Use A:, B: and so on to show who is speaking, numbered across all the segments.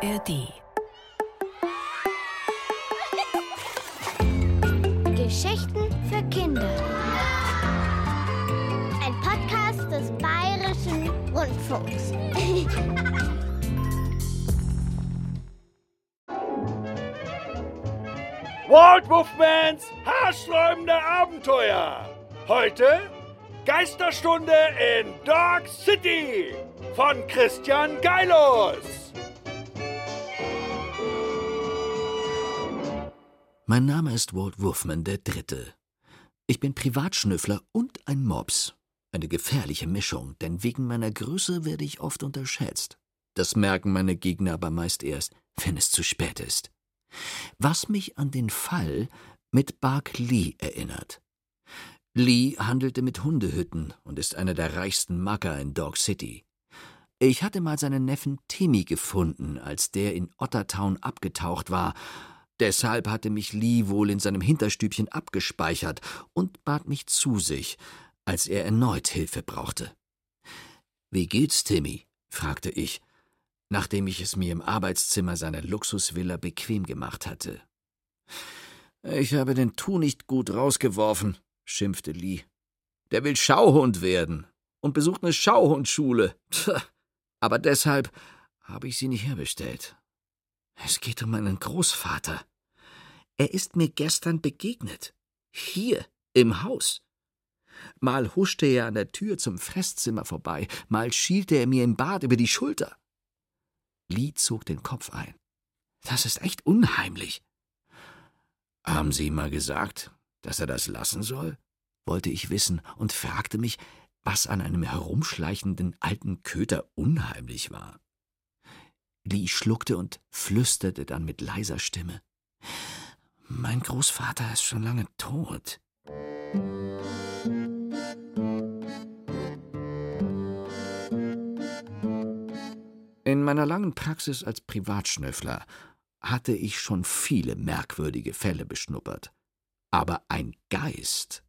A: ARD.
B: Geschichten für Kinder. Ein Podcast des Bayerischen Rundfunks.
C: Walt Wolfmans haarsträubende Abenteuer. Heute Geisterstunde in Dog City von Christian Geilus.
D: Mein Name ist Walt Wolfman Dritte. Ich bin Privatschnüffler und ein Mops. Eine gefährliche Mischung, denn wegen meiner Größe werde ich oft unterschätzt. Das merken meine Gegner aber meist erst, wenn es zu spät ist. Was mich an den Fall mit Bark Lee erinnert. Lee handelte mit Hundehütten und ist einer der reichsten Macker in Dog City. Ich hatte mal seinen Neffen Timmy gefunden, als der in Ottertown abgetaucht war. Deshalb hatte mich Lee wohl in seinem Hinterstübchen abgespeichert und bat mich zu sich, als er erneut Hilfe brauchte. Wie geht's, Timmy? fragte ich, nachdem ich es mir im Arbeitszimmer seiner Luxusvilla bequem gemacht hatte. Ich habe den Tu nicht gut rausgeworfen, schimpfte Lee. Der will Schauhund werden und besucht eine Schauhundschule. Tja, aber deshalb habe ich sie nicht herbestellt. Es geht um meinen Großvater. Er ist mir gestern begegnet. Hier im Haus. Mal huschte er an der Tür zum Fresszimmer vorbei, mal schielte er mir im Bad über die Schulter. Lee zog den Kopf ein. Das ist echt unheimlich. Haben Sie ihm mal gesagt, dass er das lassen soll? wollte ich wissen und fragte mich, was an einem herumschleichenden alten Köter unheimlich war. Lee schluckte und flüsterte dann mit leiser Stimme. Mein Großvater ist schon lange tot. In meiner langen Praxis als Privatschnüffler hatte ich schon viele merkwürdige Fälle beschnuppert. Aber ein Geist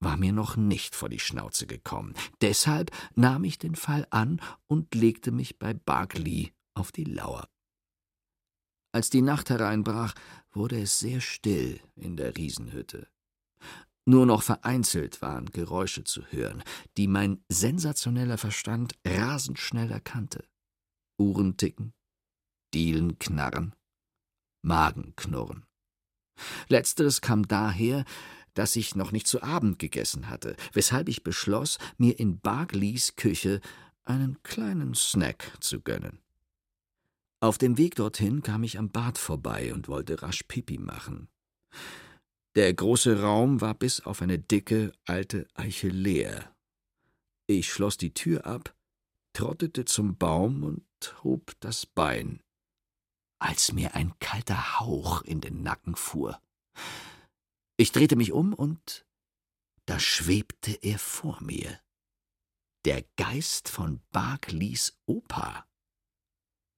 D: war mir noch nicht vor die Schnauze gekommen. Deshalb nahm ich den Fall an und legte mich bei Barkley auf die Lauer. Als die Nacht hereinbrach, wurde es sehr still in der Riesenhütte. Nur noch vereinzelt waren Geräusche zu hören, die mein sensationeller Verstand rasend schnell erkannte. Uhren ticken, Dielen knarren, Magen knurren. Letzteres kam daher, dass ich noch nicht zu Abend gegessen hatte, weshalb ich beschloss, mir in Bargleys Küche einen kleinen Snack zu gönnen. Auf dem Weg dorthin kam ich am Bad vorbei und wollte rasch Pipi machen. Der große Raum war bis auf eine dicke, alte Eiche leer. Ich schloss die Tür ab, trottete zum Baum und hob das Bein, als mir ein kalter Hauch in den Nacken fuhr. Ich drehte mich um und da schwebte er vor mir. Der Geist von Barclays Opa.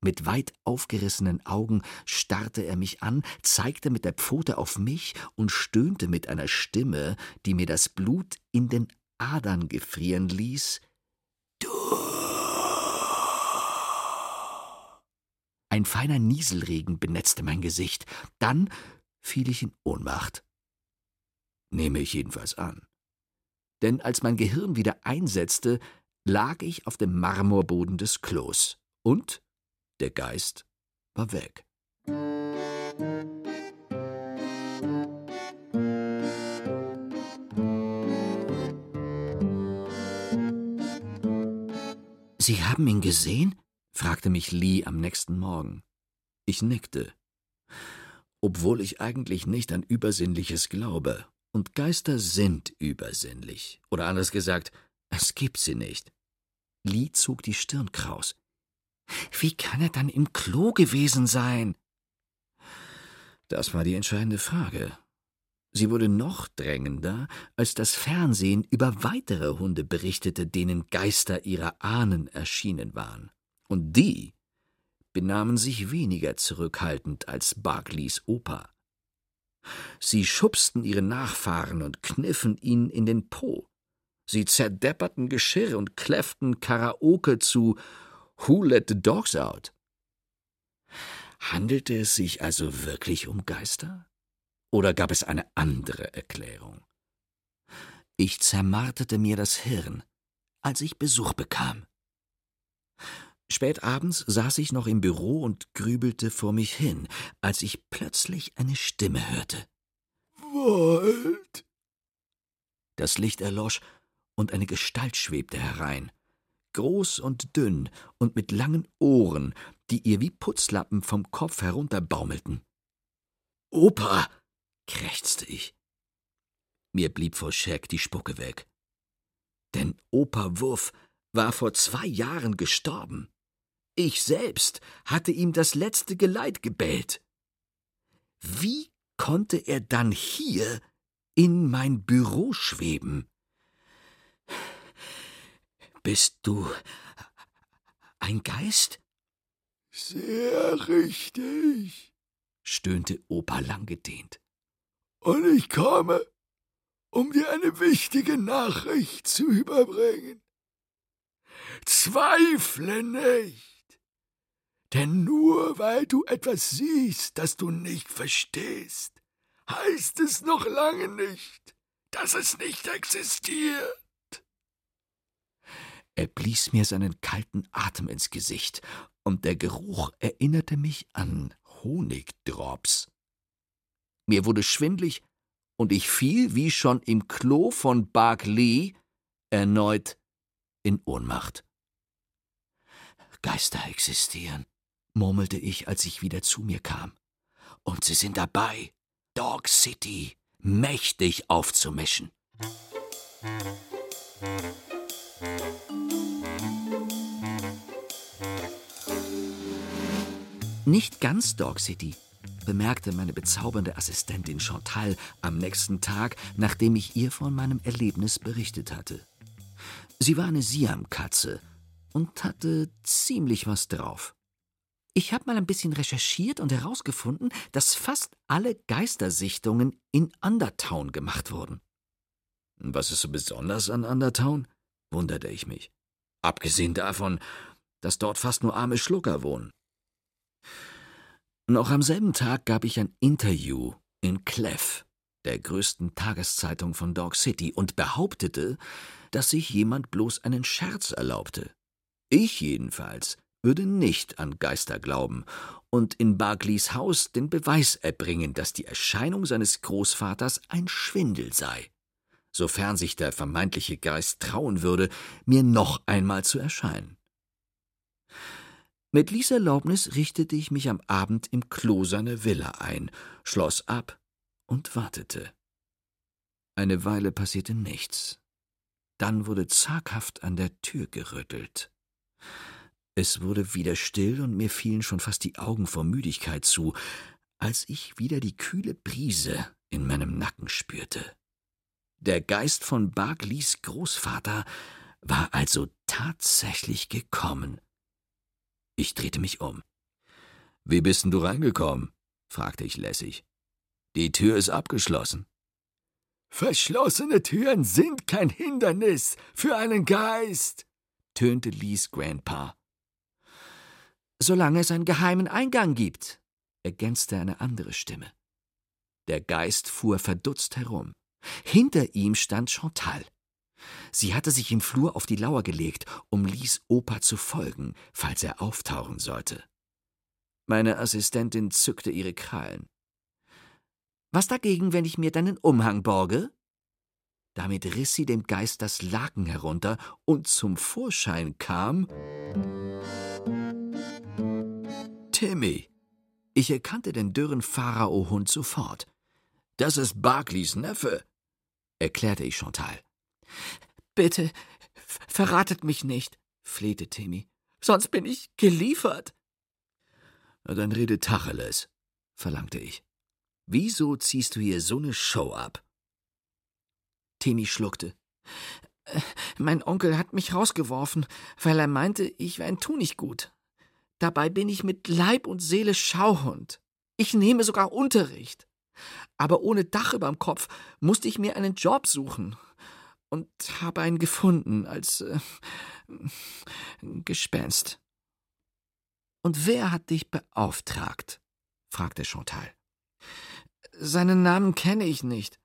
D: Mit weit aufgerissenen Augen starrte er mich an, zeigte mit der Pfote auf mich und stöhnte mit einer Stimme, die mir das Blut in den Adern gefrieren ließ. Du. Ein feiner Nieselregen benetzte mein Gesicht. Dann fiel ich in Ohnmacht. Nehme ich jedenfalls an. Denn als mein Gehirn wieder einsetzte, lag ich auf dem Marmorboden des Klos und der Geist war weg. Sie haben ihn gesehen? fragte mich Lee am nächsten Morgen. Ich nickte. Obwohl ich eigentlich nicht an Übersinnliches glaube und Geister sind übersinnlich. Oder anders gesagt, es gibt sie nicht. Lee zog die Stirn kraus. Wie kann er dann im Klo gewesen sein? Das war die entscheidende Frage. Sie wurde noch drängender, als das Fernsehen über weitere Hunde berichtete, denen Geister ihrer Ahnen erschienen waren. Und die benahmen sich weniger zurückhaltend als Barclays Opa. Sie schubsten ihre Nachfahren und kniffen ihnen in den Po. Sie zerdepperten Geschirr und kläfften Karaoke zu Who Let the Dogs Out. Handelte es sich also wirklich um Geister? Oder gab es eine andere Erklärung? Ich zermarterte mir das Hirn, als ich Besuch bekam. Spät abends saß ich noch im Büro und grübelte vor mich hin, als ich plötzlich eine Stimme hörte.
A: Wald!
D: Das Licht erlosch und eine Gestalt schwebte herein, groß und dünn und mit langen Ohren, die ihr wie Putzlappen vom Kopf herunterbaumelten. Opa! krächzte ich. Mir blieb vor Schreck die Spucke weg. Denn Opa Wurf war vor zwei Jahren gestorben. Ich selbst hatte ihm das letzte Geleit gebellt. Wie konnte er dann hier in mein Büro schweben? Bist du ein Geist?
A: Sehr richtig,
D: stöhnte Opa langgedehnt.
A: Und ich komme, um dir eine wichtige Nachricht zu überbringen. Zweifle nicht, denn nur weil du etwas siehst, das du nicht verstehst, heißt es noch lange nicht, dass es nicht existiert.
D: Er blies mir seinen kalten Atem ins Gesicht, und der Geruch erinnerte mich an Honigdrops. Mir wurde schwindlig, und ich fiel, wie schon im Klo von Barclay, erneut in Ohnmacht. Geister existieren, murmelte ich, als ich wieder zu mir kam. Und sie sind dabei, Dog City mächtig aufzumischen. Nicht ganz Dog City, bemerkte meine bezaubernde Assistentin Chantal am nächsten Tag, nachdem ich ihr von meinem Erlebnis berichtet hatte. Sie war eine Siamkatze und hatte ziemlich was drauf. Ich habe mal ein bisschen recherchiert und herausgefunden, dass fast alle Geistersichtungen in Undertown gemacht wurden. Was ist so besonders an Undertown? Wunderte ich mich. Abgesehen davon, dass dort fast nur arme Schlucker wohnen. Noch am selben Tag gab ich ein Interview in Clef, der größten Tageszeitung von Dog City, und behauptete, dass sich jemand bloß einen Scherz erlaubte. Ich jedenfalls würde nicht an Geister glauben und in Barclays Haus den Beweis erbringen, dass die Erscheinung seines Großvaters ein Schwindel sei, sofern sich der vermeintliche Geist trauen würde, mir noch einmal zu erscheinen. Mit Lies Erlaubnis richtete ich mich am Abend im Klo seiner Villa ein, schloss ab und wartete. Eine Weile passierte nichts. Dann wurde zaghaft an der Tür gerüttelt. Es wurde wieder still und mir fielen schon fast die Augen vor Müdigkeit zu, als ich wieder die kühle Brise in meinem Nacken spürte. Der Geist von Barclays Großvater war also tatsächlich gekommen. Ich drehte mich um. Wie bist denn du reingekommen? fragte ich lässig. Die Tür ist abgeschlossen.
A: Verschlossene Türen sind kein Hindernis für einen Geist, tönte Lees Grandpa.
D: Solange es einen geheimen Eingang gibt, ergänzte eine andere Stimme. Der Geist fuhr verdutzt herum. Hinter ihm stand Chantal. Sie hatte sich im Flur auf die Lauer gelegt, um Lies Opa zu folgen, falls er auftauchen sollte. Meine Assistentin zückte ihre Krallen. Was dagegen, wenn ich mir deinen Umhang borge? Damit riss sie dem Geist das Laken herunter, und zum Vorschein kam Timmy. Ich erkannte den dürren Pharao-Hund sofort. Das ist Barclays Neffe, erklärte ich Chantal. Bitte, verratet mich nicht, flehte Timmy. Sonst bin ich geliefert. Dann rede Tacheles, verlangte ich. Wieso ziehst du hier so eine Show ab? Timmy schluckte. Äh, mein Onkel hat mich rausgeworfen, weil er meinte, ich wäre ein Tunichtgut. Dabei bin ich mit Leib und Seele Schauhund. Ich nehme sogar Unterricht. Aber ohne Dach überm Kopf musste ich mir einen Job suchen und habe einen gefunden als äh, Gespenst. Und wer hat dich beauftragt? fragte Chantal. Seinen Namen kenne ich nicht,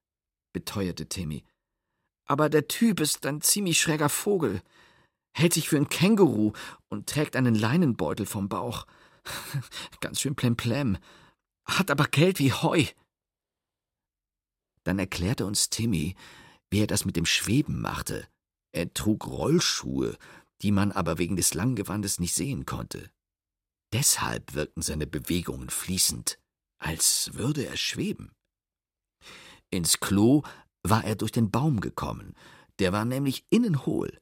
D: beteuerte Timmy. Aber der Typ ist ein ziemlich schräger Vogel, hält sich für ein Känguru und trägt einen Leinenbeutel vom Bauch. Ganz schön plemplem, hat aber Geld wie Heu. Dann erklärte uns Timmy, wie er das mit dem Schweben machte. Er trug Rollschuhe, die man aber wegen des Langgewandes nicht sehen konnte. Deshalb wirkten seine Bewegungen fließend, als würde er schweben. Ins Klo war er durch den Baum gekommen, der war nämlich innen hohl.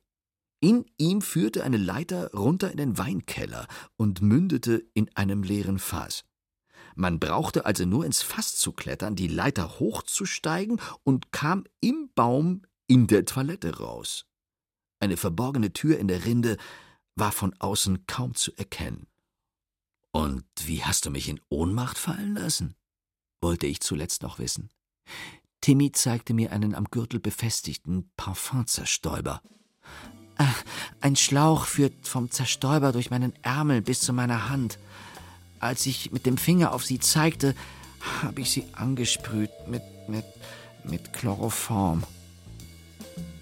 D: In ihm führte eine Leiter runter in den Weinkeller und mündete in einem leeren Fass. Man brauchte also nur ins Fass zu klettern, die Leiter hochzusteigen und kam im Baum in der Toilette raus. Eine verborgene Tür in der Rinde war von außen kaum zu erkennen. Und wie hast du mich in Ohnmacht fallen lassen? wollte ich zuletzt noch wissen. Timmy zeigte mir einen am Gürtel befestigten Parfumzerstäuber. Ach, ein Schlauch führt vom Zerstäuber durch meinen Ärmel bis zu meiner Hand. Als ich mit dem Finger auf sie zeigte, habe ich sie angesprüht mit, mit, mit Chloroform.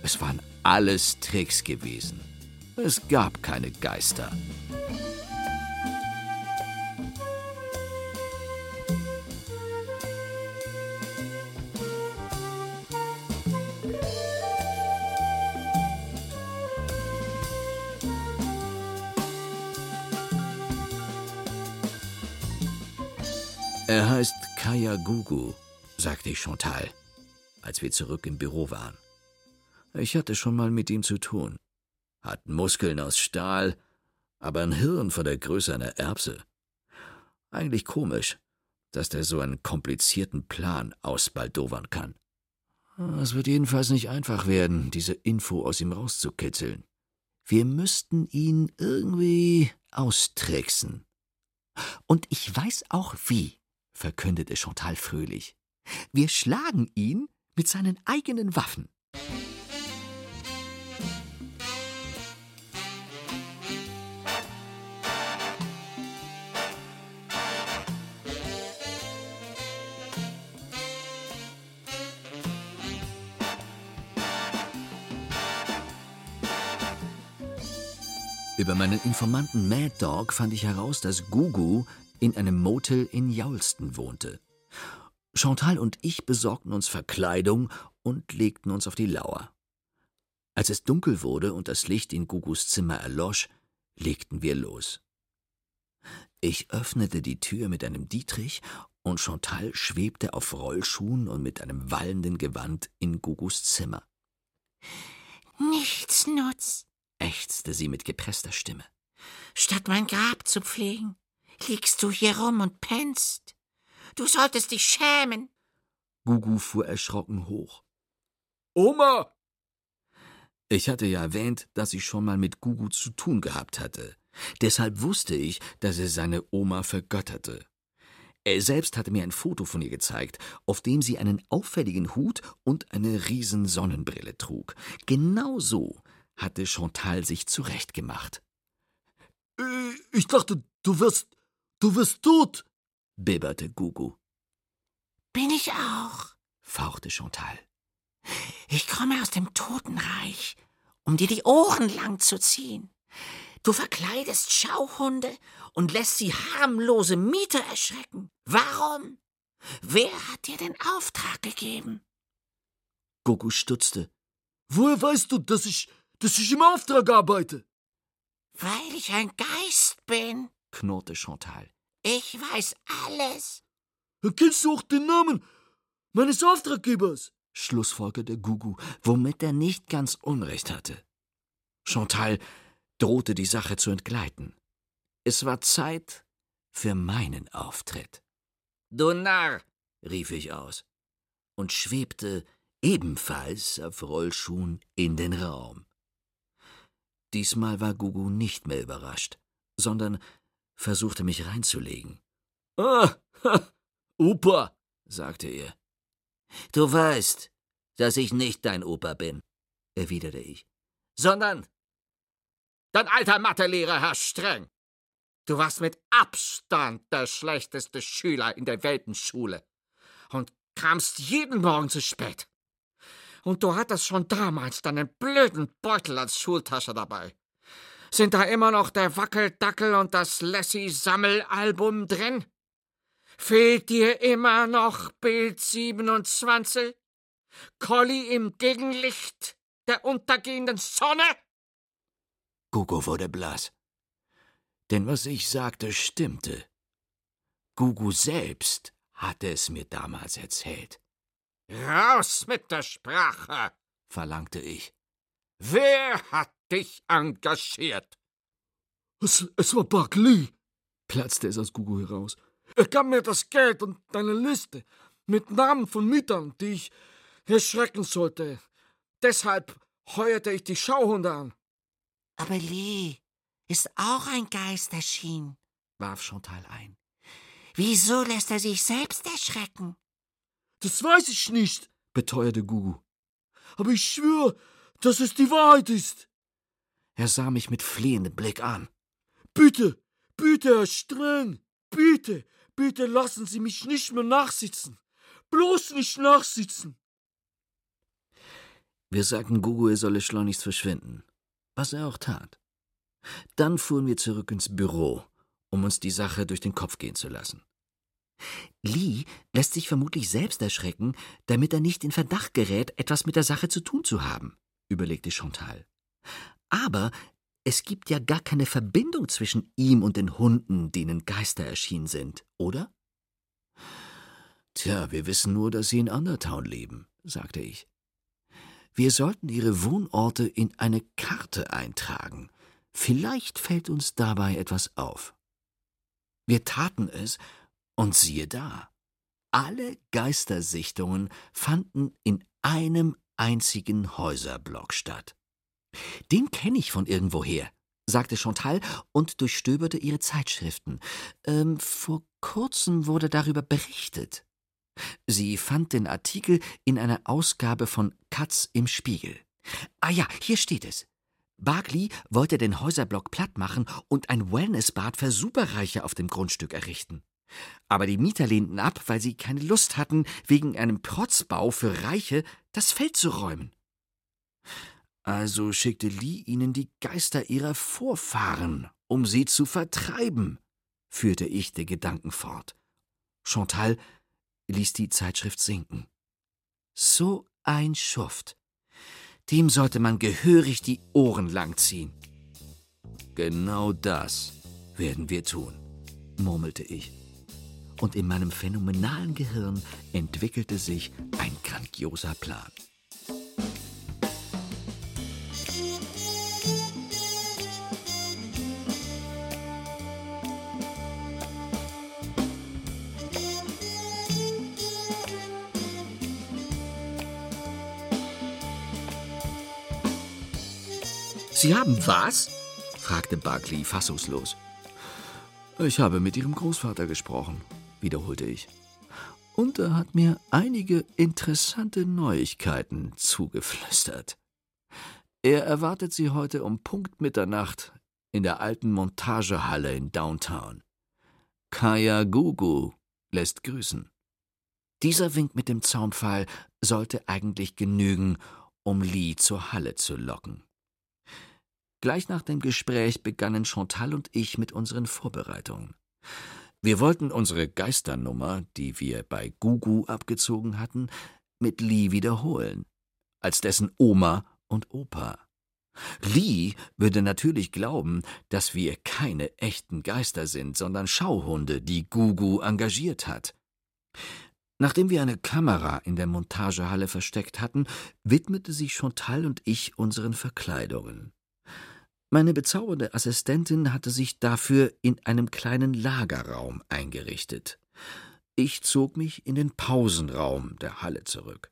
D: Es waren alles Tricks gewesen. Es gab keine Geister. Heißt Kaya Gugu, sagte ich Chantal, als wir zurück im Büro waren. Ich hatte schon mal mit ihm zu tun. Hat Muskeln aus Stahl, aber ein Hirn von der Größe einer Erbse. Eigentlich komisch, dass der so einen komplizierten Plan ausbaldowern kann. Es wird jedenfalls nicht einfach werden, diese Info aus ihm rauszukitzeln. Wir müssten ihn irgendwie austricksen. Und ich weiß auch wie verkündete Chantal fröhlich. Wir schlagen ihn mit seinen eigenen Waffen. Über meinen Informanten Mad Dog fand ich heraus, dass Gugu in einem Motel in Jaulston wohnte. Chantal und ich besorgten uns Verkleidung und legten uns auf die Lauer. Als es dunkel wurde und das Licht in Gugus Zimmer erlosch, legten wir los. Ich öffnete die Tür mit einem Dietrich und Chantal schwebte auf Rollschuhen und mit einem wallenden Gewand in Gugus Zimmer.
E: Nichts nutz,
D: ächzte sie mit gepresster Stimme.
E: Statt mein Grab zu pflegen, liegst du hier rum und pennst. Du solltest dich schämen.
D: Gugu fuhr erschrocken hoch.
A: Oma!
D: Ich hatte ja erwähnt, dass ich schon mal mit Gugu zu tun gehabt hatte. Deshalb wusste ich, dass er seine Oma vergötterte. Er selbst hatte mir ein Foto von ihr gezeigt, auf dem sie einen auffälligen Hut und eine riesen Sonnenbrille trug. Genau so hatte Chantal sich zurechtgemacht.
A: Äh, ich dachte, du wirst Du wirst tot,
D: bibberte Gugu.
E: Bin ich auch,
D: fauchte Chantal.
E: Ich komme aus dem Totenreich, um dir die Ohren lang zu ziehen. Du verkleidest Schauhunde und lässt sie harmlose Mieter erschrecken. Warum? Wer hat dir den Auftrag gegeben?
D: Gugu stutzte.
A: Woher weißt du, dass ich, dass ich im Auftrag arbeite?
E: Weil ich ein Geist bin,
D: knurrte Chantal.
E: Ich weiß alles.
A: Kennst du auch den Namen meines Auftraggebers?
D: schlussfolgerte Gugu, womit er nicht ganz Unrecht hatte. Chantal drohte die Sache zu entgleiten. Es war Zeit für meinen Auftritt. Du Narr! rief ich aus und schwebte ebenfalls auf Rollschuhen in den Raum. Diesmal war Gugu nicht mehr überrascht, sondern versuchte mich reinzulegen.
A: Ah, ha, Opa,
D: sagte er. Du weißt, dass ich nicht dein Opa bin, erwiderte ich, sondern dein alter Mathelehrer, Herr Streng.
E: Du warst mit Abstand der schlechteste Schüler in der Weltenschule und kamst jeden Morgen zu spät. Und du hattest schon damals deinen blöden Beutel als Schultasche dabei. Sind da immer noch der Wackeldackel und das Lassie-Sammelalbum drin? Fehlt dir immer noch Bild 27? Collie im Gegenlicht der untergehenden Sonne?
D: Gugu wurde blass. Denn was ich sagte, stimmte. Gugu selbst hatte es mir damals erzählt.
E: Raus mit der Sprache,
D: verlangte ich.
E: Wer hat dich engagiert?
A: Es, es war Buck Lee, platzte es aus Gugu heraus. Er gab mir das Geld und deine Liste mit Namen von Mietern, die ich erschrecken sollte. Deshalb heuerte ich die Schauhunde an.
E: Aber Lee ist auch ein Geist erschienen,
D: warf Chantal ein.
E: Wieso lässt er sich selbst erschrecken?
A: Das weiß ich nicht, beteuerte Gugu. Aber ich schwöre, dass es die Wahrheit ist.
D: Er sah mich mit flehendem Blick an.
A: Bitte, bitte, Herr Streng, bitte, bitte lassen Sie mich nicht mehr nachsitzen. Bloß nicht nachsitzen.
D: Wir sagten Gugu, er solle schleunigst verschwinden, was er auch tat. Dann fuhren wir zurück ins Büro, um uns die Sache durch den Kopf gehen zu lassen. Lee lässt sich vermutlich selbst erschrecken, damit er nicht in Verdacht gerät, etwas mit der Sache zu tun zu haben, überlegte Chantal. Aber es gibt ja gar keine Verbindung zwischen ihm und den Hunden, denen Geister erschienen sind, oder? Tja, wir wissen nur, dass sie in Undertown leben, sagte ich. Wir sollten ihre Wohnorte in eine Karte eintragen. Vielleicht fällt uns dabei etwas auf. Wir taten es, und siehe da, alle Geistersichtungen fanden in einem einzigen Häuserblock statt. Den kenne ich von irgendwoher, sagte Chantal und durchstöberte ihre Zeitschriften. Ähm, vor kurzem wurde darüber berichtet. Sie fand den Artikel in einer Ausgabe von Katz im Spiegel. Ah ja, hier steht es. Barkley wollte den Häuserblock platt machen und ein Wellnessbad für Superreiche auf dem Grundstück errichten. Aber die Mieter lehnten ab, weil sie keine Lust hatten, wegen einem Protzbau für Reiche das Feld zu räumen. Also schickte Lee ihnen die Geister ihrer Vorfahren, um sie zu vertreiben, führte ich den Gedanken fort. Chantal ließ die Zeitschrift sinken. So ein Schuft. Dem sollte man gehörig die Ohren langziehen. Genau das werden wir tun, murmelte ich und in meinem phänomenalen Gehirn entwickelte sich ein grandioser Plan. Sie haben was? fragte Barclay fassungslos. Ich habe mit Ihrem Großvater gesprochen, wiederholte ich. Und er hat mir einige interessante Neuigkeiten zugeflüstert. Er erwartet Sie heute um Punkt Mitternacht in der alten Montagehalle in Downtown. Kaya Gugu lässt grüßen. Dieser Wink mit dem Zaunpfahl sollte eigentlich genügen, um Lee zur Halle zu locken. Gleich nach dem Gespräch begannen Chantal und ich mit unseren Vorbereitungen. Wir wollten unsere Geisternummer, die wir bei Gugu abgezogen hatten, mit Lee wiederholen, als dessen Oma und Opa. Lee würde natürlich glauben, dass wir keine echten Geister sind, sondern Schauhunde, die Gugu engagiert hat. Nachdem wir eine Kamera in der Montagehalle versteckt hatten, widmete sich Chantal und ich unseren Verkleidungen. Meine bezaubernde Assistentin hatte sich dafür in einem kleinen Lagerraum eingerichtet. Ich zog mich in den Pausenraum der Halle zurück.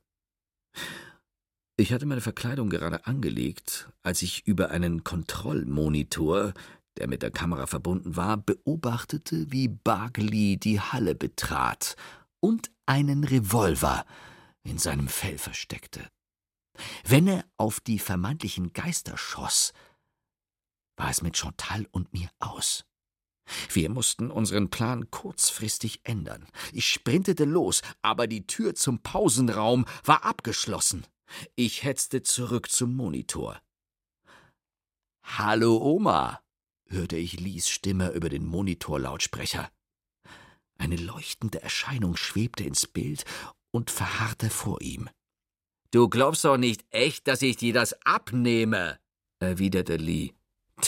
D: Ich hatte meine Verkleidung gerade angelegt, als ich über einen Kontrollmonitor, der mit der Kamera verbunden war, beobachtete, wie Barkley die Halle betrat und einen Revolver in seinem Fell versteckte. Wenn er auf die vermeintlichen Geister schoss, war es mit Chantal und mir aus. Wir mussten unseren Plan kurzfristig ändern. Ich sprintete los, aber die Tür zum Pausenraum war abgeschlossen. Ich hetzte zurück zum Monitor. Hallo Oma, hörte ich Lies Stimme über den Monitorlautsprecher. Eine leuchtende Erscheinung schwebte ins Bild und verharrte vor ihm. Du glaubst doch nicht echt, dass ich dir das abnehme, erwiderte Lee.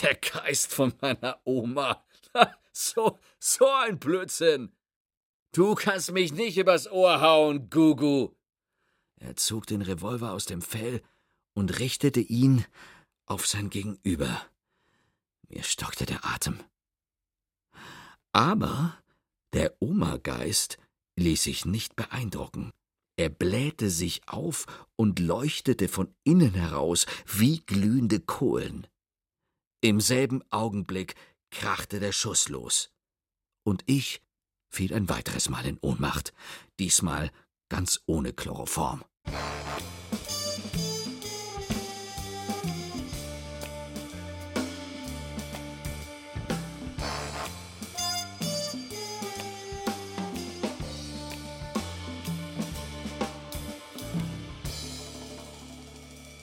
D: Der Geist von meiner Oma. so, so ein Blödsinn. Du kannst mich nicht übers Ohr hauen, Gugu. Er zog den Revolver aus dem Fell und richtete ihn auf sein Gegenüber. Mir stockte der Atem. Aber der Oma-Geist ließ sich nicht beeindrucken. Er blähte sich auf und leuchtete von innen heraus wie glühende Kohlen. Im selben Augenblick krachte der Schuss los. Und ich fiel ein weiteres Mal in Ohnmacht, diesmal ganz ohne Chloroform.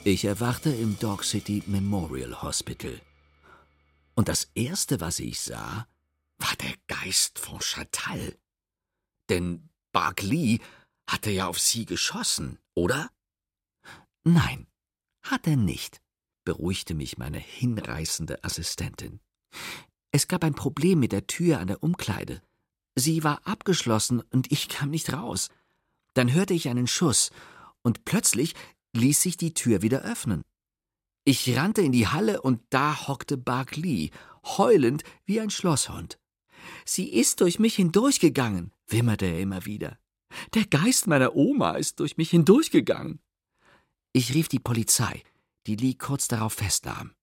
D: Ich erwachte im Dog City Memorial Hospital. Und das Erste, was ich sah, war der Geist von Chantal. Denn Barclay hatte ja auf sie geschossen, oder? Nein, hat er nicht, beruhigte mich meine hinreißende Assistentin. Es gab ein Problem mit der Tür an der Umkleide. Sie war abgeschlossen und ich kam nicht raus. Dann hörte ich einen Schuss und plötzlich ließ sich die Tür wieder öffnen. Ich rannte in die Halle und da hockte Bark Lee, heulend wie ein Schlosshund. Sie ist durch mich hindurchgegangen, wimmerte er immer wieder. Der Geist meiner Oma ist durch mich hindurchgegangen. Ich rief die Polizei, die Lee kurz darauf festnahm.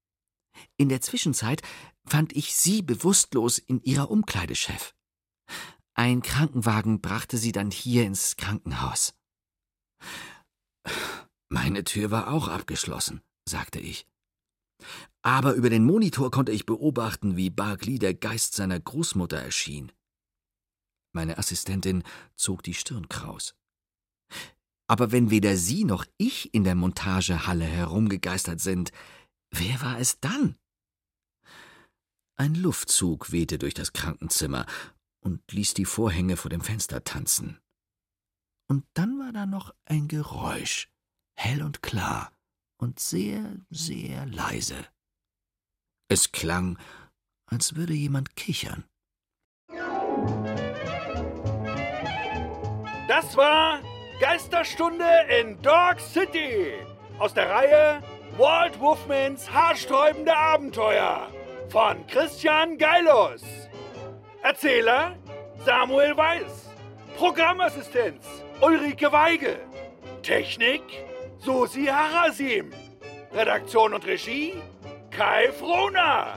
D: In der Zwischenzeit fand ich sie bewusstlos in ihrer Umkleidechef. Ein Krankenwagen brachte sie dann hier ins Krankenhaus. Meine Tür war auch abgeschlossen, sagte ich. Aber über den Monitor konnte ich beobachten, wie Barclay der Geist seiner Großmutter erschien. Meine Assistentin zog die Stirn kraus. Aber wenn weder Sie noch ich in der Montagehalle herumgegeistert sind, wer war es dann? Ein Luftzug wehte durch das Krankenzimmer und ließ die Vorhänge vor dem Fenster tanzen. Und dann war da noch ein Geräusch hell und klar und sehr, sehr leise. Es klang, als würde jemand kichern.
C: Das war Geisterstunde in Dog City aus der Reihe Walt Wolfmans haarsträubende Abenteuer von Christian Geilus. Erzähler Samuel Weiß. Programmassistenz Ulrike Weige. Technik Susi Harasim. Redaktion und Regie Kai Frohner.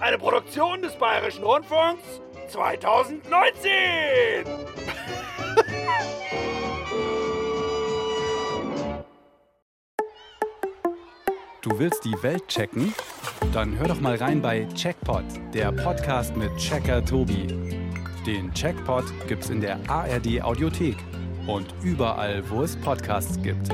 C: Eine Produktion des Bayerischen Rundfunks 2019.
F: Du willst die Welt checken? Dann hör doch mal rein bei Checkpot, der Podcast mit Checker Tobi. Den Checkpot gibt's in der ARD Audiothek und überall, wo es Podcasts gibt.